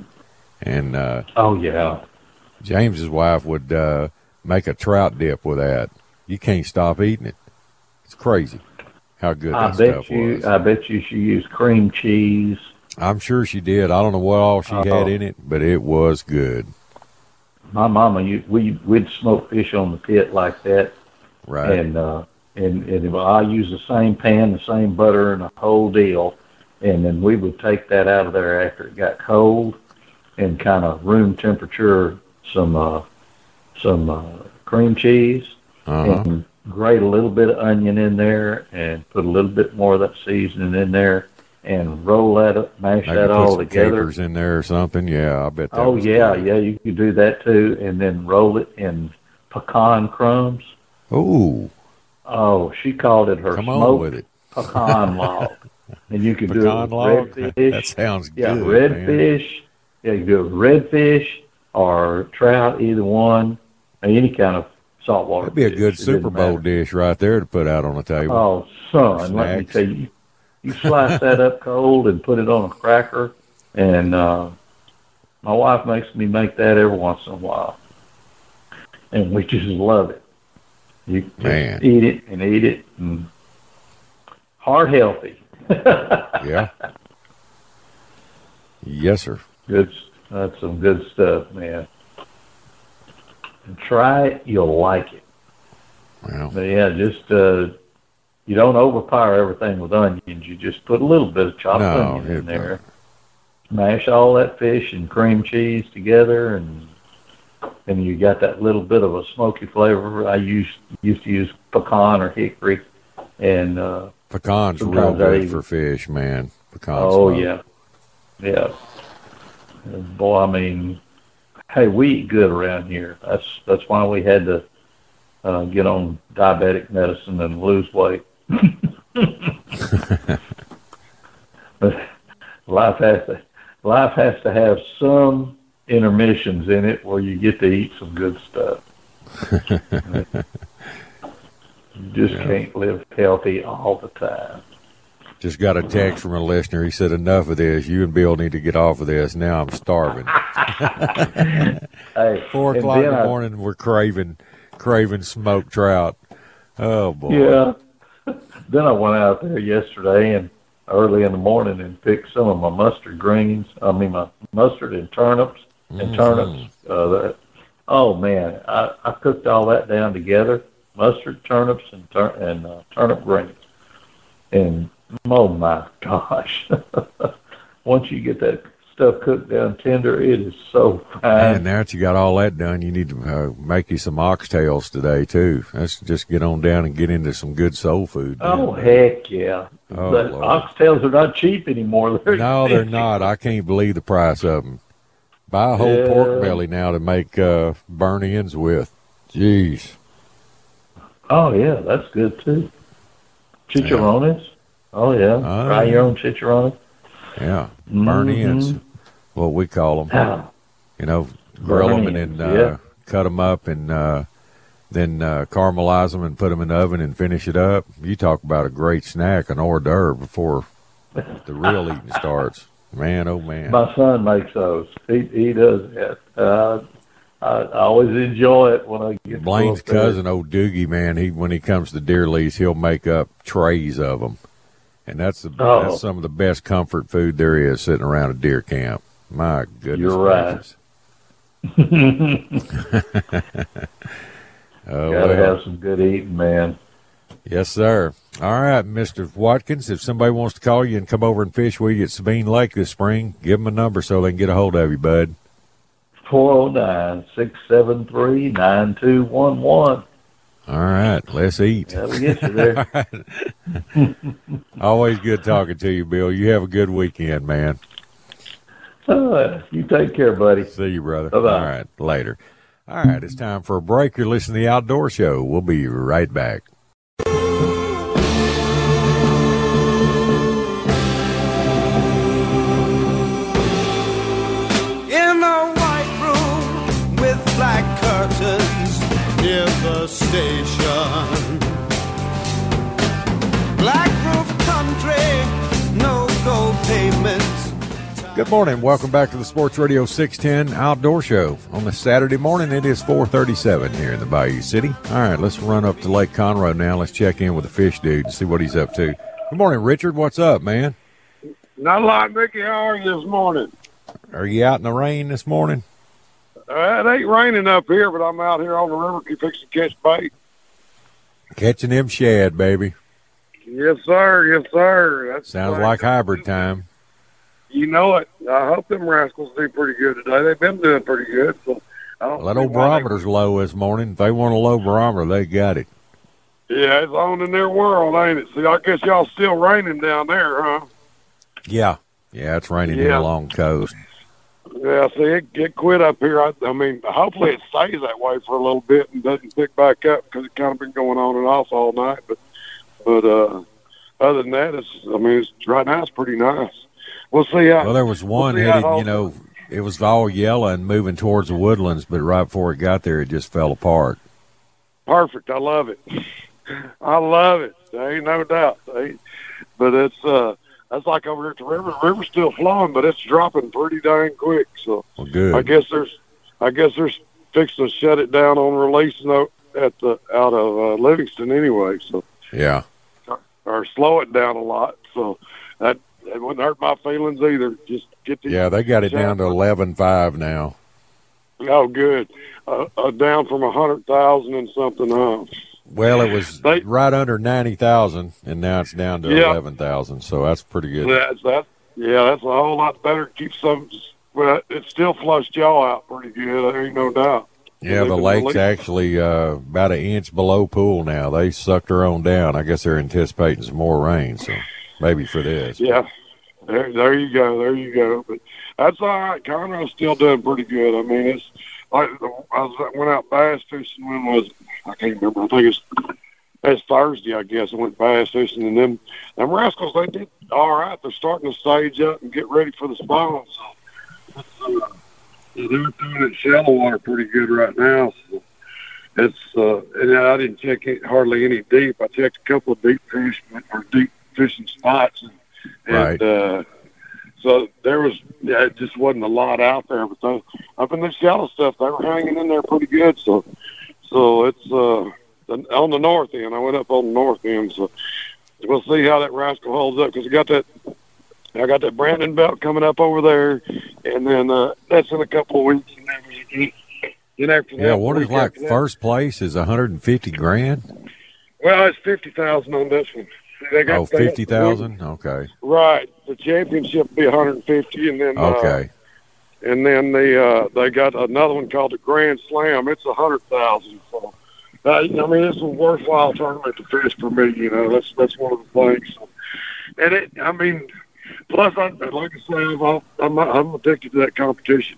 [SPEAKER 5] And uh,
[SPEAKER 6] oh yeah.
[SPEAKER 5] James's wife would uh, make a trout dip with that. You can't stop eating it. It's crazy how good
[SPEAKER 6] I
[SPEAKER 5] that
[SPEAKER 6] bet
[SPEAKER 5] stuff
[SPEAKER 6] you.
[SPEAKER 5] was.
[SPEAKER 6] I bet you she used cream cheese.
[SPEAKER 5] I'm sure she did. I don't know what all she
[SPEAKER 6] Oh.
[SPEAKER 5] had in it, but it was good.
[SPEAKER 6] My mama, you, we we'd smoke fish on the pit like that,
[SPEAKER 5] Right.
[SPEAKER 6] and uh, and and I use the same pan, the same butter, and the whole deal, and then we would take that out of there after it got cold, and kind of room temperature some uh, some uh, cream cheese,
[SPEAKER 5] uh-huh.
[SPEAKER 6] and grate a little bit of onion in there, and put a little bit more of that seasoning in there, and roll that up, mash that
[SPEAKER 5] put
[SPEAKER 6] all
[SPEAKER 5] some
[SPEAKER 6] together.
[SPEAKER 5] capers in there or something. Yeah, I bet that
[SPEAKER 6] Oh yeah,
[SPEAKER 5] good.
[SPEAKER 6] yeah, you could do that too, and then roll it in pecan crumbs.
[SPEAKER 5] Ooh,
[SPEAKER 6] Oh, she called it her
[SPEAKER 5] come on
[SPEAKER 6] smoked
[SPEAKER 5] with it.
[SPEAKER 6] pecan log, and you could do it with
[SPEAKER 5] log?
[SPEAKER 6] redfish.
[SPEAKER 5] That sounds
[SPEAKER 6] yeah,
[SPEAKER 5] good, man.
[SPEAKER 6] redfish. Yeah, you can do it with redfish or trout, either one, any kind of saltwater.
[SPEAKER 5] That'd be a good Super Bowl dish right there to put out on the table.
[SPEAKER 6] Oh, son, let me tell you, you slice that up cold and put it on a cracker, and uh, my wife makes me make that every once in a while, and we just love it. You
[SPEAKER 5] Man.
[SPEAKER 6] eat it and eat it, and heart healthy.
[SPEAKER 5] Yeah. Yes, sir.
[SPEAKER 6] Good, that's some good stuff, man. And try it, you'll like it.
[SPEAKER 5] Well,
[SPEAKER 6] But yeah, just uh, you don't overpower everything with onions. You just put a little bit of chopped
[SPEAKER 5] No,
[SPEAKER 6] onion in there. Mash all that fish and cream cheese together, and and you got that little bit of a smoky flavor. I used used to use pecan or hickory, and uh,
[SPEAKER 5] pecan's real good
[SPEAKER 6] even-
[SPEAKER 5] for fish, man. Pecan
[SPEAKER 6] oh
[SPEAKER 5] smoke.
[SPEAKER 6] yeah, yeah. Boy, I mean, hey, we eat good around here. That's that's why we had to uh, get on diabetic medicine and lose weight. But life has to life has to have some intermissions in it where you get to eat some good stuff. you just
[SPEAKER 5] Yeah.
[SPEAKER 6] can't live healthy all the time.
[SPEAKER 5] Just got a text from a listener. He said, "Enough of this. You and Bill need to get off of this. Now I'm starving."
[SPEAKER 6] Hey,
[SPEAKER 5] Four o'clock in the
[SPEAKER 6] I-
[SPEAKER 5] morning, we're craving, craving smoked trout. Oh boy!
[SPEAKER 6] Yeah. Then I went out there yesterday and early in the morning and picked some of my mustard greens. I mean my mustard and turnips and
[SPEAKER 5] Mhm.
[SPEAKER 6] turnips. Uh, that, oh man, I, I cooked all that down together: mustard, turnips, and tur- and uh, turnip greens. And oh my gosh, once you get that stuff cooked down tender, it is so fine.
[SPEAKER 5] And now that you got all that done, you need to uh, make you some oxtails today too. Let's just get on down and get into some good soul food.
[SPEAKER 6] Oh heck yeah!
[SPEAKER 5] Oh,
[SPEAKER 6] but
[SPEAKER 5] Lord.
[SPEAKER 6] oxtails are not cheap anymore. They're
[SPEAKER 5] No, they're not. I can't believe the price of them. Buy a whole
[SPEAKER 6] Yeah.
[SPEAKER 5] pork belly now to make uh, burn ends with. Jeez.
[SPEAKER 6] Oh yeah, that's good too. Chicharrones. Oh yeah,
[SPEAKER 5] Oh,
[SPEAKER 6] fry your own chicharrones.
[SPEAKER 5] Yeah. Burn
[SPEAKER 6] Mhm.
[SPEAKER 5] ends. What we call them. You know, grill them and then uh,
[SPEAKER 6] yeah.
[SPEAKER 5] cut them up and uh, then uh, caramelize them and put them in the oven and finish it up. You talk about a great snack, an hors d'oeuvre before the real eating starts. Man, oh man.
[SPEAKER 6] My son makes those. He he does that. Uh, I, I always enjoy it when I get
[SPEAKER 5] Blaine's cousin, old Doogie, man, he when he comes to deer lease, he'll make up trays of them, and that's the
[SPEAKER 6] Oh.
[SPEAKER 5] that's some of the best comfort food there is sitting around a deer camp. My goodness,
[SPEAKER 6] You're right.
[SPEAKER 5] oh,
[SPEAKER 6] Gotta
[SPEAKER 5] well.
[SPEAKER 6] have some good eating, man.
[SPEAKER 5] yes, sir. All right, Mister Watkins. If somebody wants to call you and come over and fish with you at Sabine Lake this spring, give them a number so they can get a hold of you, bud.
[SPEAKER 6] Four zero nine six seven three nine two one one.
[SPEAKER 5] All right, let's eat.
[SPEAKER 6] That'll get you there.
[SPEAKER 5] Always good talking to you, Bill. You have a good weekend, man.
[SPEAKER 6] Uh, you take care, buddy.
[SPEAKER 5] See you, brother.
[SPEAKER 6] Bye-bye.
[SPEAKER 5] All right, later. All right, it's time for a break. You're listening to the Outdoor Show. We'll be right back.
[SPEAKER 7] The station. Black roof country, no gold payments.
[SPEAKER 5] Good morning. Welcome back to the Sports Radio 610 Outdoor Show. On this Saturday morning, it is 437 here in the Bayou City. All right, let's run up to Lake Conroe now. Let's check in with the fish dude and see what he's up to. Good morning, Richard. What's up, man?
[SPEAKER 8] Not a lot, Mickey. How are you this morning?
[SPEAKER 5] Are you out in the rain this morning?
[SPEAKER 8] Uh, it ain't raining up here, but I'm out here on the river fixing to catch bait.
[SPEAKER 5] Catching them shad, baby.
[SPEAKER 8] Yes, sir. Yes, sir. That's
[SPEAKER 5] Sounds like hybrid time.
[SPEAKER 8] You know it. I hope them rascals do pretty good today. They've been doing pretty good. So I don't
[SPEAKER 5] Well, that old
[SPEAKER 8] why they-
[SPEAKER 5] barometer's low this morning. If they want a low barometer, they got it.
[SPEAKER 8] Yeah, it's on in their world, ain't it? See, I guess y'all still raining down there, huh?
[SPEAKER 5] Yeah. Yeah, it's raining in
[SPEAKER 8] Yeah.
[SPEAKER 5] along the coast.
[SPEAKER 8] Yeah, see, it, it quit up here. I, I mean, hopefully it stays that way for a little bit and doesn't pick back up because it kind of been going on and off all night. But, but uh, other than that, it's. I mean, it's right now it's pretty nice. We'll see how.
[SPEAKER 5] Well, there was one headed, you know, it was all yellow and moving towards the woodlands, but right before it got there, it just fell apart.
[SPEAKER 8] Perfect. I love it. I love it. There ain't no doubt. But it's uh, that's like over here at the river. The river's still flowing, but it's dropping pretty dang quick. So
[SPEAKER 5] Well, good.
[SPEAKER 8] I guess there's, I guess there's fixing to shut it down on release note at the out of uh, Livingston anyway. So
[SPEAKER 5] Yeah.
[SPEAKER 8] or slow it down a lot. So that that wouldn't hurt my feelings either. Just get the
[SPEAKER 5] Yeah, they got it down to eleven five now.
[SPEAKER 8] Oh, good. Uh, uh, down from a hundred thousand and something. Uh,
[SPEAKER 5] Well, it was
[SPEAKER 8] They-
[SPEAKER 5] right under ninety thousand, and now it's down to
[SPEAKER 8] Yeah.
[SPEAKER 5] eleven thousand. So that's pretty good.
[SPEAKER 8] That's that. Yeah, that's a whole lot better. Keep some. but it still flushed y'all out pretty good. There ain't no doubt.
[SPEAKER 5] Yeah, the lake's actually uh, about an inch below pool now. They sucked their own down. I guess they're anticipating some more rain, so maybe for this.
[SPEAKER 8] Yeah. There, there you go. There you go. But that's all right. Conroe's still doing pretty good. I mean, it's I was, went out bass fishing. When was? I can't remember. I think it's it's Thursday. I guess I went bass fishing, and them them rascals they did all right. They're starting to stage up and get ready for the spawn. So uh, they're doing it shallow water pretty good right now. So it's uh, and I didn't check it, hardly any deep. I checked a couple of deep fish or deep fishing spots, and,
[SPEAKER 5] Right.
[SPEAKER 8] and uh, so there was yeah, it just wasn't a lot out there. But the, up in the shallow stuff, they were hanging in there pretty good. So so it's uh, on the north end. I went up on the north end, so we'll see how that rascal holds up because I got that. I got that Brandon belt coming up over there, and then uh, that's in a couple of weeks. And then, after
[SPEAKER 5] Yeah,
[SPEAKER 8] that,
[SPEAKER 5] what is like first place is one hundred and fifty grand.
[SPEAKER 8] Well, it's fifty thousand on this one. They got
[SPEAKER 5] Oh, fifty thousand. Okay.
[SPEAKER 8] Right. The championship be 150, and then uh,
[SPEAKER 5] Okay.
[SPEAKER 8] and then the uh, they got another one called the Grand Slam. It's a hundred thousand. So, uh, I mean, it's a worthwhile tournament to fish for me. You know, that's that's one of the things. And it, I mean, plus, I, like I say, I'm, I'm I'm addicted to that competition.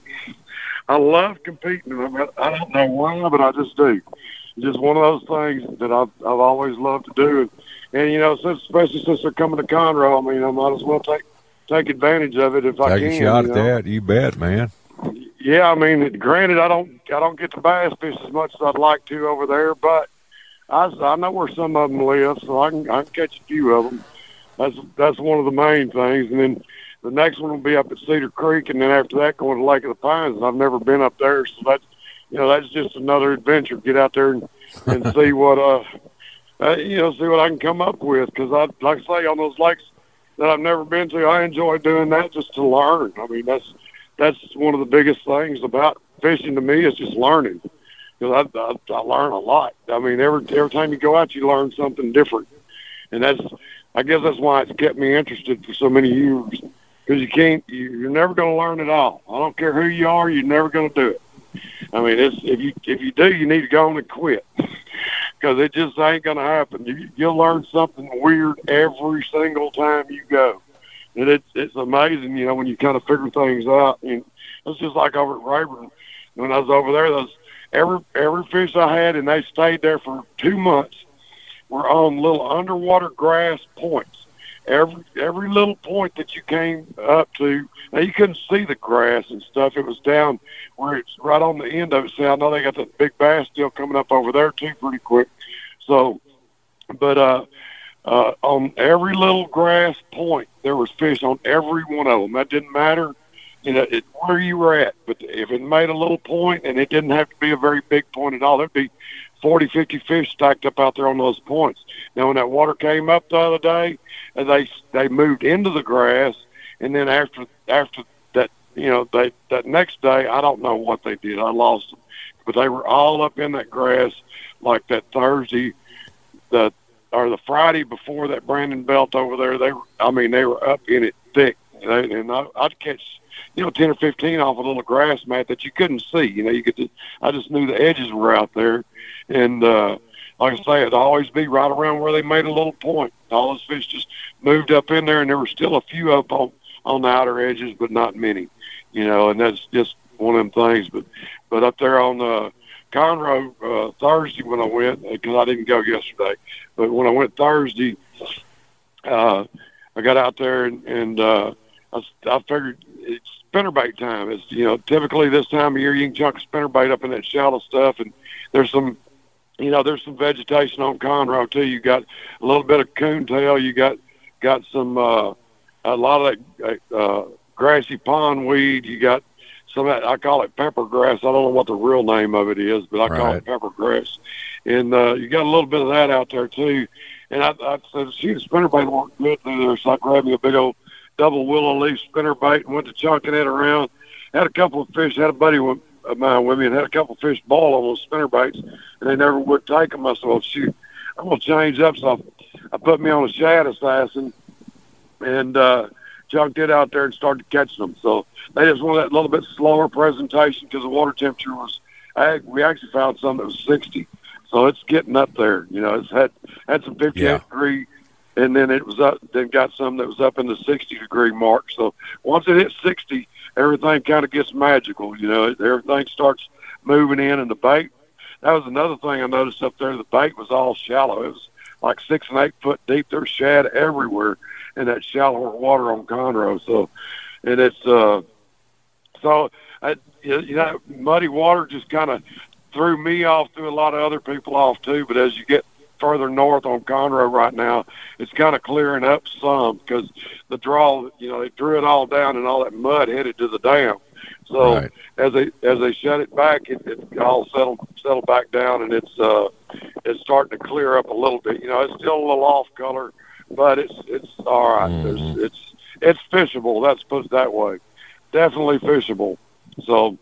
[SPEAKER 8] I love competing. I'm, I don't know why, but I just do. It's just one of those things that I've I've always loved to do. And, and you know, since especially since they're coming to Conroe, I mean, I might as well take take advantage of it if I
[SPEAKER 5] Take
[SPEAKER 8] can.
[SPEAKER 5] a shot
[SPEAKER 8] you
[SPEAKER 5] at
[SPEAKER 8] know?
[SPEAKER 5] that. You bet, man.
[SPEAKER 8] Yeah, I mean, granted, I don't I don't get to bass fish as much as I'd like to over there, but I, I know where some of them live, so I can I can catch a few of them. That's that's one of the main things, and then the next one will be up at Cedar Creek, and then after that, going to Lake of the Pines. I've never been up there, so that's you know that's just another adventure. Get out there and, and see what uh, uh you know see what I can come up with because I like I say on those lakes that I've never been to, I enjoy doing that just to learn. I mean that's that's one of the biggest things about fishing to me is just learning because I, I I learn a lot. I mean every every time you go out, you learn something different, and that's I guess that's why it's kept me interested for so many years because you can't you're never going to learn it all i don't care who you are you're never going to do it i mean it's if you if you do you need to go on and quit because it just ain't going to happen. You, you'll learn something weird every single time you go. And it's it's amazing you know when you kind of figure things out. And it's just like over at rayburn. When i was over there those every every fish i had and they stayed there for two months were on little underwater grass points every every little point that you came up to. Now you couldn't see the grass and stuff. It was down where it's right on the end of it. So I know they got the big bass still coming up over there too, pretty quick. So, but uh, uh, on every little grass point, there was fish on every one of them. That didn't matter, you know, it, where you were at. But if it made a little point, and it didn't have to be a very big point at all, there'd be 40, 50 fish stacked up out there on those points. Now, when that water came up the other day, uh, they they moved into the grass, and then after after that, you know, they that next day, I don't know what they did. I lost them, but they were all up in that grass like that Thursday, the or the Friday before that Brandon Belt over there. They, were, I mean, they were up in it thick, and, and I, I'd catch you know, ten or fifteen off a little grass mat that you couldn't see. You know, you could. I just knew the edges were out there, and uh, like I say, it'd always be right around where they made a little point. All those fish just moved up in there, and there were still a few up on on the outer edges, but not many. You know, and that's just one of them things. But but up there on the Conroe uh, Thursday when I went, because I didn't go yesterday, but when I went Thursday, uh, I got out there and, and uh, I, I figured it's spinnerbait time. It's you know typically this time of year you can chuck a spinnerbait up in that shallow stuff, and there's some you know, there's some vegetation on Conroe too. You got a little bit of coontail. You got got some uh, a lot of that uh, grassy pondweed. You got some of that. I call it pepper grass. I don't know what the real name of it is, but I right. call it pepper grass. And uh, you got a little bit of that out there too. And I, I said, "See, the spinnerbait worked good through there." So I grabbed me a big old double willow leaf spinnerbait and went to chunking it around. Had a couple of fish. Had a buddy with of mine with me and had a couple of fish ball on those spinner baits, and they never would take them. I said, well, shoot, I'm going to change up. So I put me on a shad assassin and uh, chunked it out there and started catching them. So they just wanted that little bit slower presentation because the water temperature was, I, we actually found some that was 60. So it's getting up there. You know, it's had had some 58 yeah. degree, and then it was up. Then got some that was up in the 60 degree mark. So once it hit 60, everything kind of gets magical. You know, everything starts moving in, and the bait. That was another thing I noticed up there. The bait was all shallow. It was like six and eight foot deep. There's shad everywhere in that shallower water on Conroe. So, and it's uh, so I, you know, muddy water just kind of threw me off, threw a lot of other people off too. But as you get further north on Conroe right now, it's kind of clearing up some because the draw, you know, they drew it all down and all that mud headed to the dam. So right. as they as they shut it back, it, it all settled settled back down, and it's uh it's starting to clear up a little bit. You know, it's still a little off color, but it's it's all right. Mm-hmm. It's it's fishable. Let's put it that way. Definitely fishable. So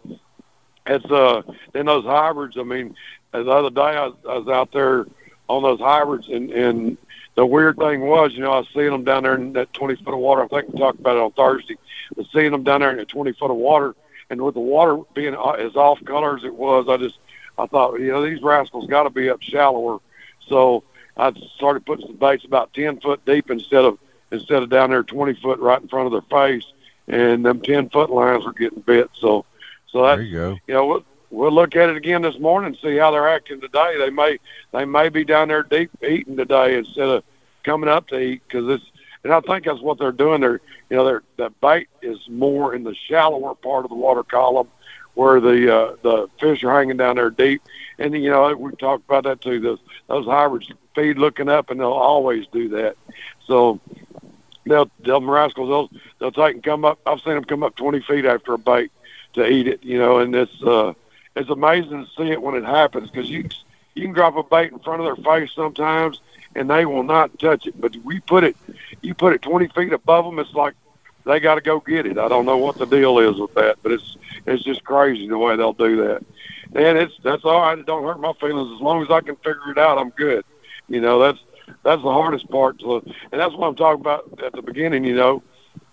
[SPEAKER 8] it's uh then those hybrids. I mean, the other day I, I was out there on those hybrids, and and the weird thing was, you know, I was seeing them down there in that 20 foot of water. I think we talked about it on Thursday. But seeing them down there in that 20 foot of water, and with the water being uh, as off color as it was, I just I thought, you know, these rascals got to be up shallower. So I started putting some baits about 10 foot deep instead of instead of down there 20 foot right in front of their face, and them 10 foot lines were getting bit. So so that's you, go. you know we'll look at it again this morning see how they're acting today. They may they may be down there deep eating today instead of coming up to eat because it's and I think that's what they're doing. They're you know they're the bait is more in the shallower part of the water column where the uh, the fish are hanging down there deep. And you know we talked about that too. Those those hybrids feed looking up, and they'll always do that. So they'll them rascals they'll they'll take and come up. I've seen them come up 20 feet after a bait to eat it. You know, and it's uh, it's amazing to see it when it happens because you you can drop a bait in front of their face sometimes and they will not touch it. But we put it, you put it 20 feet above them, it's like they got to go get it. I don't know what the deal is with that, but it's it's just crazy the way they'll do that. And it's that's all right. It don't hurt my feelings as long as I can figure it out. I'm good. You know, that's that's the hardest part. To, and that's what I'm talking about at the beginning. You know,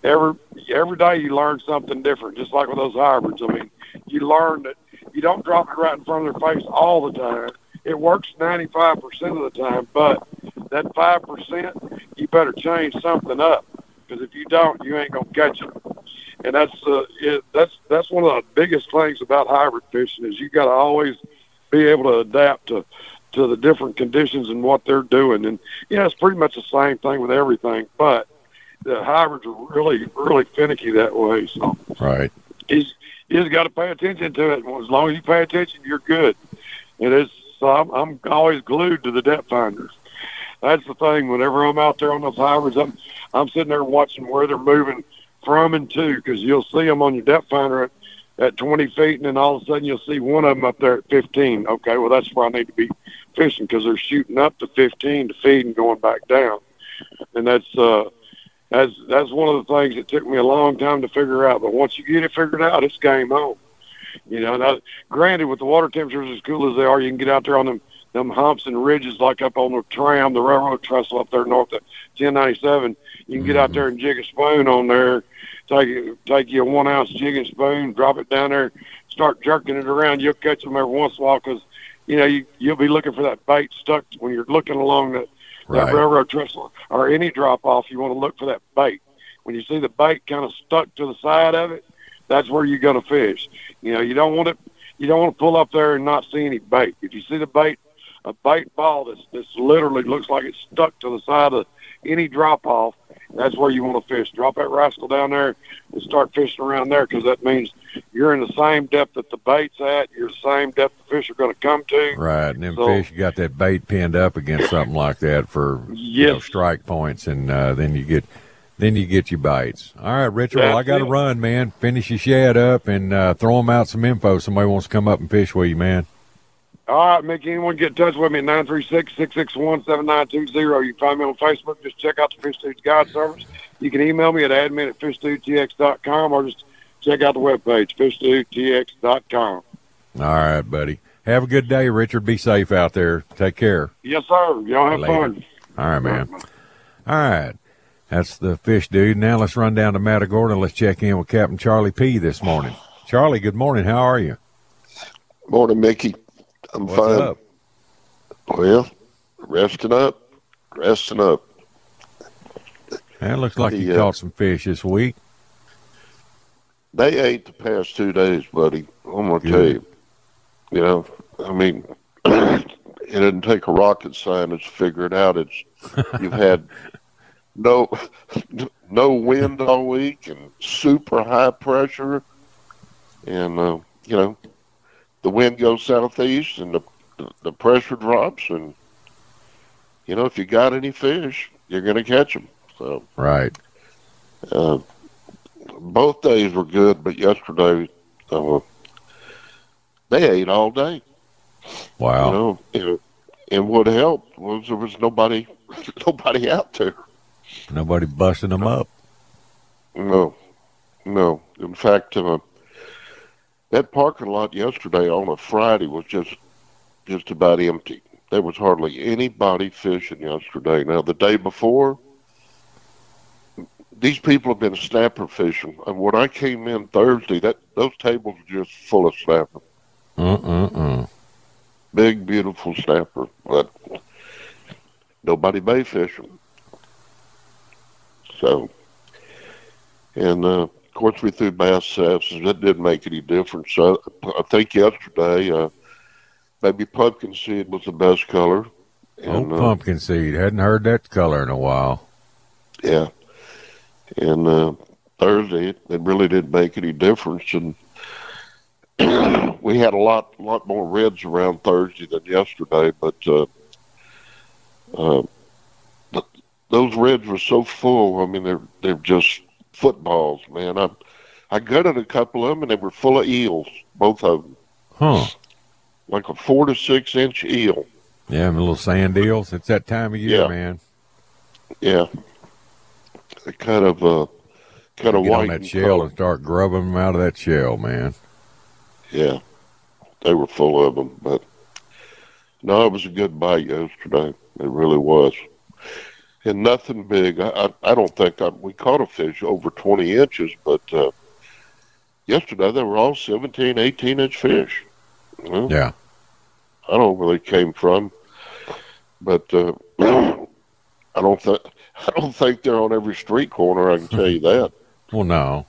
[SPEAKER 8] every every day you learn something different. Just like with those hybrids. I mean, you learn that you don't drop it right in front of their face all the time. It works 95% of the time, but that 5%, you better change something up because if you don't, you ain't gonna catch it. And that's uh, it, that's that's one of the biggest things about hybrid fishing is you got to always be able to adapt to to the different conditions and what they're doing. And yeah, it's pretty much the same thing with everything, but the hybrids are really really finicky that way. So
[SPEAKER 5] Right.
[SPEAKER 8] you just, you just got to pay attention to it. As long as you pay attention, you're good. And it's so I'm, I'm always glued to the depth finders. That's the thing. Whenever I'm out there on those hybrids, I'm I'm sitting there watching where they're moving from and to because you'll see them on your depth finder at, at 20 feet, and then all of a sudden you'll see one of them up there at 15. Okay, well that's where I need to be fishing because they're shooting up to 15 to feed and going back down, and that's uh that's that's one of the things that took me a long time to figure out. But once you get it figured out, it's game on. You know, now granted, with the water temperatures as cool as they are, you can get out there on them them humps and ridges like up on the tram, the railroad trestle up there north of 1097. You can get out mm-hmm. there and jig a spoon on there, take take you a one ounce jigging spoon, drop it down there, start jerking it around. You'll catch them every once in a while because you know you you'll be looking for that bait stuck when you're looking along that
[SPEAKER 5] Right.
[SPEAKER 8] that railroad trestle or any drop off. You want to look for that bait. When you see the bait kind of stuck to the side of it, that's where you're going to fish. You know, you don't want to you don't want to pull up there and not see any bait. If you see the bait, a bait ball that's that's literally looks like it's stuck to the side of any drop off, that's where you want to fish. Drop that rascal down there and start fishing around there because that means you're in the same depth that the bait's at. You're the same depth the fish are going to come to.
[SPEAKER 5] Right, and then
[SPEAKER 8] So-
[SPEAKER 5] fish, you got that bait pinned up against something like that for you know, strike points, and uh, then you get then you get your bites. All right, Richard. well, I got to run, man. Finish your shed up and uh, throw them out some info. Somebody wants to come up and fish with you, man.
[SPEAKER 8] All right, Mickey, anyone get in touch with me at 936-661-7920. You can find me on Facebook. Just check out the Fish Dudes Guide Service. You can email me at admin at fishdudetx.com or just check out the webpage, fishdudetx.com.
[SPEAKER 5] All right, buddy. Have a good day, Richard. Be safe out there. Take care.
[SPEAKER 8] Yes, sir. Y'all have
[SPEAKER 5] Later.
[SPEAKER 8] fun.
[SPEAKER 5] All right, man. All right. That's the fish dude. Now let's run down to Matagorda. Let's check in with Captain Charlie P this morning. Charlie, good morning. How are you?
[SPEAKER 9] Morning, Mickey. I'm
[SPEAKER 5] What's
[SPEAKER 9] fine.
[SPEAKER 5] up?
[SPEAKER 9] Well, resting up, resting up.
[SPEAKER 5] It looks like you
[SPEAKER 9] The, uh,
[SPEAKER 5] caught some fish this week.
[SPEAKER 9] They ate the past two days, buddy. I'm gonna tell you. You know, I mean, it didn't take a rocket scientist to figure it out. It's you've had no no wind all week and super high pressure, and uh, you know the wind goes southeast and the the pressure drops, and you know if you got any fish, you're gonna catch them. So.
[SPEAKER 5] Right.
[SPEAKER 9] Uh, both days were good, but yesterday uh, they ate all day.
[SPEAKER 5] Wow.
[SPEAKER 9] You know, and, and what helped was there was nobody, nobody out there.
[SPEAKER 5] Nobody busting them up.
[SPEAKER 9] No, no. In fact, uh, that parking lot yesterday on a Friday was just just about empty. There was hardly anybody fishing yesterday. Now the day before, these people have been snapper fishing, and when I came in Thursday, that those tables were just full of snapper,
[SPEAKER 5] uh.
[SPEAKER 9] big beautiful snapper, but nobody bay fishing. So, and uh, course we threw bass sets, and that didn't make any difference. So I think yesterday, uh, maybe pumpkin seed was the best color.
[SPEAKER 5] Oh,
[SPEAKER 9] And, uh,
[SPEAKER 5] pumpkin seed. Hadn't heard that color in a while.
[SPEAKER 9] Yeah. And uh, Thursday, it, it really didn't make any difference. And we had a lot, lot more reds around Thursday than yesterday. But uh, uh, th- those those reds were so full. I mean, they're they're just footballs, man. I I gutted a couple of them, and they were full of eels, both of them.
[SPEAKER 5] Huh.
[SPEAKER 9] Like a four to six inch eel.
[SPEAKER 5] Yeah, and little sand eels. It's that time of year,
[SPEAKER 9] Yeah.
[SPEAKER 5] man.
[SPEAKER 9] Yeah. They kind of uh, kind of
[SPEAKER 5] Get
[SPEAKER 9] white
[SPEAKER 5] on that shell
[SPEAKER 9] color.
[SPEAKER 5] and start grubbing them out of that shell, man.
[SPEAKER 9] Yeah, they were full of them. But no, it was a good bite yesterday. It really was. And nothing big. I I, don't think I, we caught a fish over twenty inches, but uh, yesterday they were all 17, 18 inch fish. You know?
[SPEAKER 5] Yeah.
[SPEAKER 9] I don't know where they came from, but uh, I don't think I don't think they're on every street corner. I can tell you that.
[SPEAKER 5] Well, no.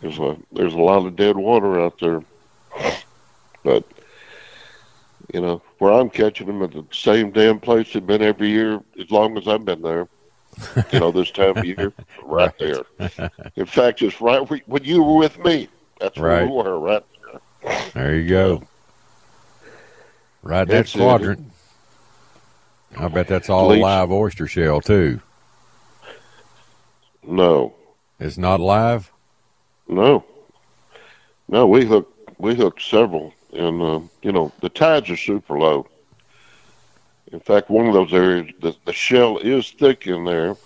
[SPEAKER 9] There's a there's a lot of dead water out there, but you know where I'm catching them at the same damn place they've been every year as long as I've been there. You know this time of year, right there. In fact, it's right where- when you were with me. That's where
[SPEAKER 5] Right.
[SPEAKER 9] we were, right
[SPEAKER 5] There you go. Right
[SPEAKER 9] That's it.
[SPEAKER 5] quadrant. I bet that's all
[SPEAKER 9] Least-
[SPEAKER 5] live oyster shell too.
[SPEAKER 9] No,
[SPEAKER 5] It's not live.
[SPEAKER 9] no, no. We hooked we hooked several, and uh, you know the tides are super low. In fact, one of those areas, the, the shell is thick in there,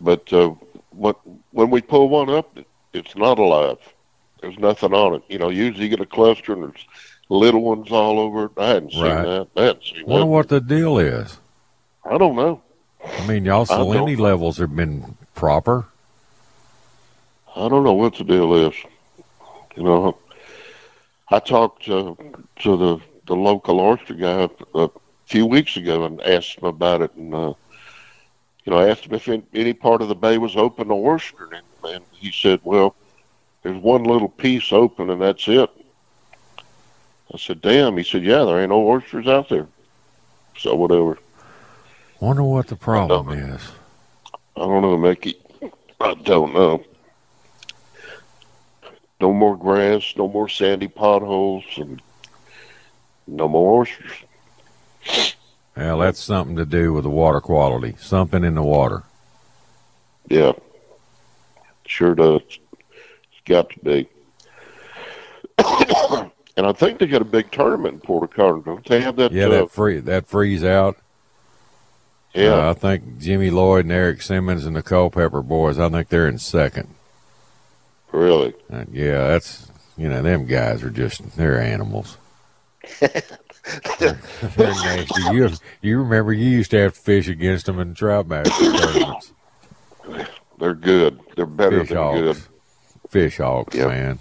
[SPEAKER 9] but uh, what when we pull one up, it's not alive. There's nothing on it. You know, usually you get a cluster and there's little ones all over it. I hadn't seen
[SPEAKER 5] Right.
[SPEAKER 9] that. I hadn't seen
[SPEAKER 5] Wonder what the deal is.
[SPEAKER 9] I don't know.
[SPEAKER 5] I mean, y'all salinity levels have been proper.
[SPEAKER 9] I don't know what the deal is. You know, I talked to, to the the local oyster guy a few weeks ago and asked him about it, and uh, you know, I asked him if any, any part of the bay was open to oyster, and, and he said, "Well, there's one little piece open, and that's it." I said, "Damn," he said, "Yeah, there ain't no oysters out there." So whatever.
[SPEAKER 5] Wonder what the problem is.
[SPEAKER 9] I don't know, Mickey. I don't know. No more grass, no more sandy potholes, and no more oysters.
[SPEAKER 5] Well, that's something to do with the water quality. Something in the water.
[SPEAKER 9] Yeah, sure does. It's got to be. and I think they got a big tournament in Puerto Carmen. Don't they have that?
[SPEAKER 5] Yeah,
[SPEAKER 9] uh,
[SPEAKER 5] that free that freeze out.
[SPEAKER 9] Yeah.
[SPEAKER 5] Uh, I think Jimmy Lloyd and Eric Simmons and the Culpepper boys. I think they're in second.
[SPEAKER 9] Really?
[SPEAKER 5] Uh, yeah, that's you know them guys are just they're animals. they're, they're nasty. You you remember you used to have to fish against them in trout match tournaments.
[SPEAKER 9] They're good. They're better
[SPEAKER 5] Fish
[SPEAKER 9] than
[SPEAKER 5] hawks.
[SPEAKER 9] good.
[SPEAKER 5] Fish hawks,
[SPEAKER 9] Yep.
[SPEAKER 5] man.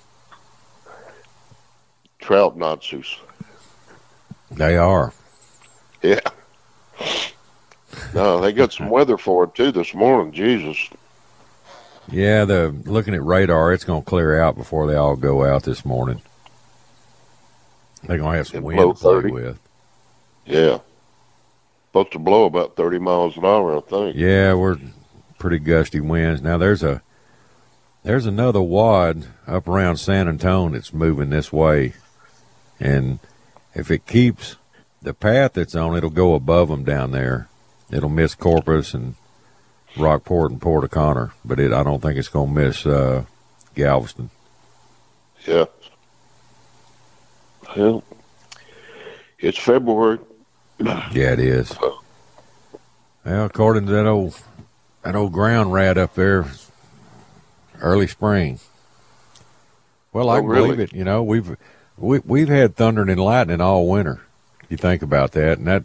[SPEAKER 9] Trout Nazis.
[SPEAKER 5] They are.
[SPEAKER 9] Yeah. No, they got some weather for it too this morning. Jesus.
[SPEAKER 5] Yeah, the looking at radar, it's going to clear out before they all go out this morning. They're going to have some wind to play
[SPEAKER 9] 30.
[SPEAKER 5] with.
[SPEAKER 9] Yeah. Supposed to blow about 30 miles an hour, I think.
[SPEAKER 5] Yeah, we're pretty gusty winds. Now there's a there's another wad up around San Antonio that's moving this way, and if it keeps the path it's on, it'll go above them down there. It'll miss Corpus and Rockport and Port O'Connor, but it I don't think it's going to miss uh, Galveston.
[SPEAKER 9] Yeah. Well, it's February.
[SPEAKER 5] Yeah, it is. Well, according to that old that old ground rat up there, early spring. Well, I
[SPEAKER 9] Oh,
[SPEAKER 5] can
[SPEAKER 9] really?
[SPEAKER 5] believe it. You know, we've we, we've had thunder and lightning all winter. You think about that, and that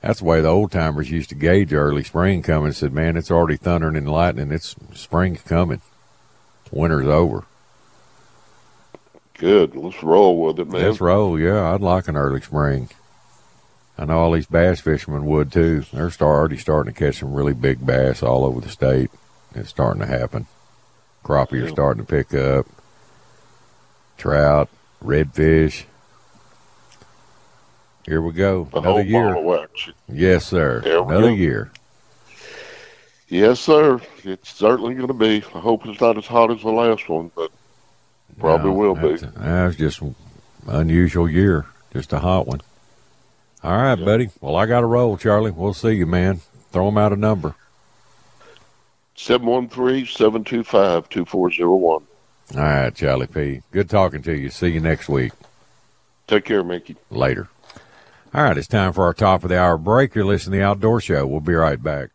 [SPEAKER 5] that's the way the old timers used to gauge early spring coming. Said, "Man, it's already thundering and lightning. It's spring's coming. Winter's over."
[SPEAKER 9] Good. Let's roll with it, man.
[SPEAKER 5] Let's roll. Yeah, I'd like an early spring. I know all these bass fishermen would too. They're start, already starting to catch some really big bass all over the state. It's starting to happen. Crappie are starting to pick up. Trout, redfish. Here we go.
[SPEAKER 9] A
[SPEAKER 5] Another year.
[SPEAKER 9] ball of wax.
[SPEAKER 5] Yes, sir. Another
[SPEAKER 9] go.
[SPEAKER 5] year.
[SPEAKER 9] Yes, sir. It's certainly going to be. I hope it's not as hot as the last one, but probably
[SPEAKER 5] No,
[SPEAKER 9] will be.
[SPEAKER 5] that's- That's just an unusual year. Just a hot one. All right, buddy. Well, I got to roll, Charlie. We'll see you, man. Throw them out a number.
[SPEAKER 9] 713-725-2401.
[SPEAKER 5] All right, Charlie P. Good talking to you. See you next week.
[SPEAKER 9] Take care, Mickey.
[SPEAKER 5] Later. All right, it's time for our top of the hour break. You're listening to the Outdoor Show. We'll be right back.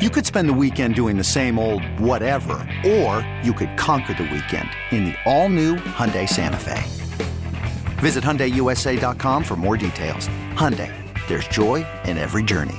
[SPEAKER 10] You could spend the weekend doing the same old whatever, or you could conquer the weekend in the all-new Hyundai Santa Fe. Visit HyundaiUSA.com for more details. Hyundai, there's joy in every journey.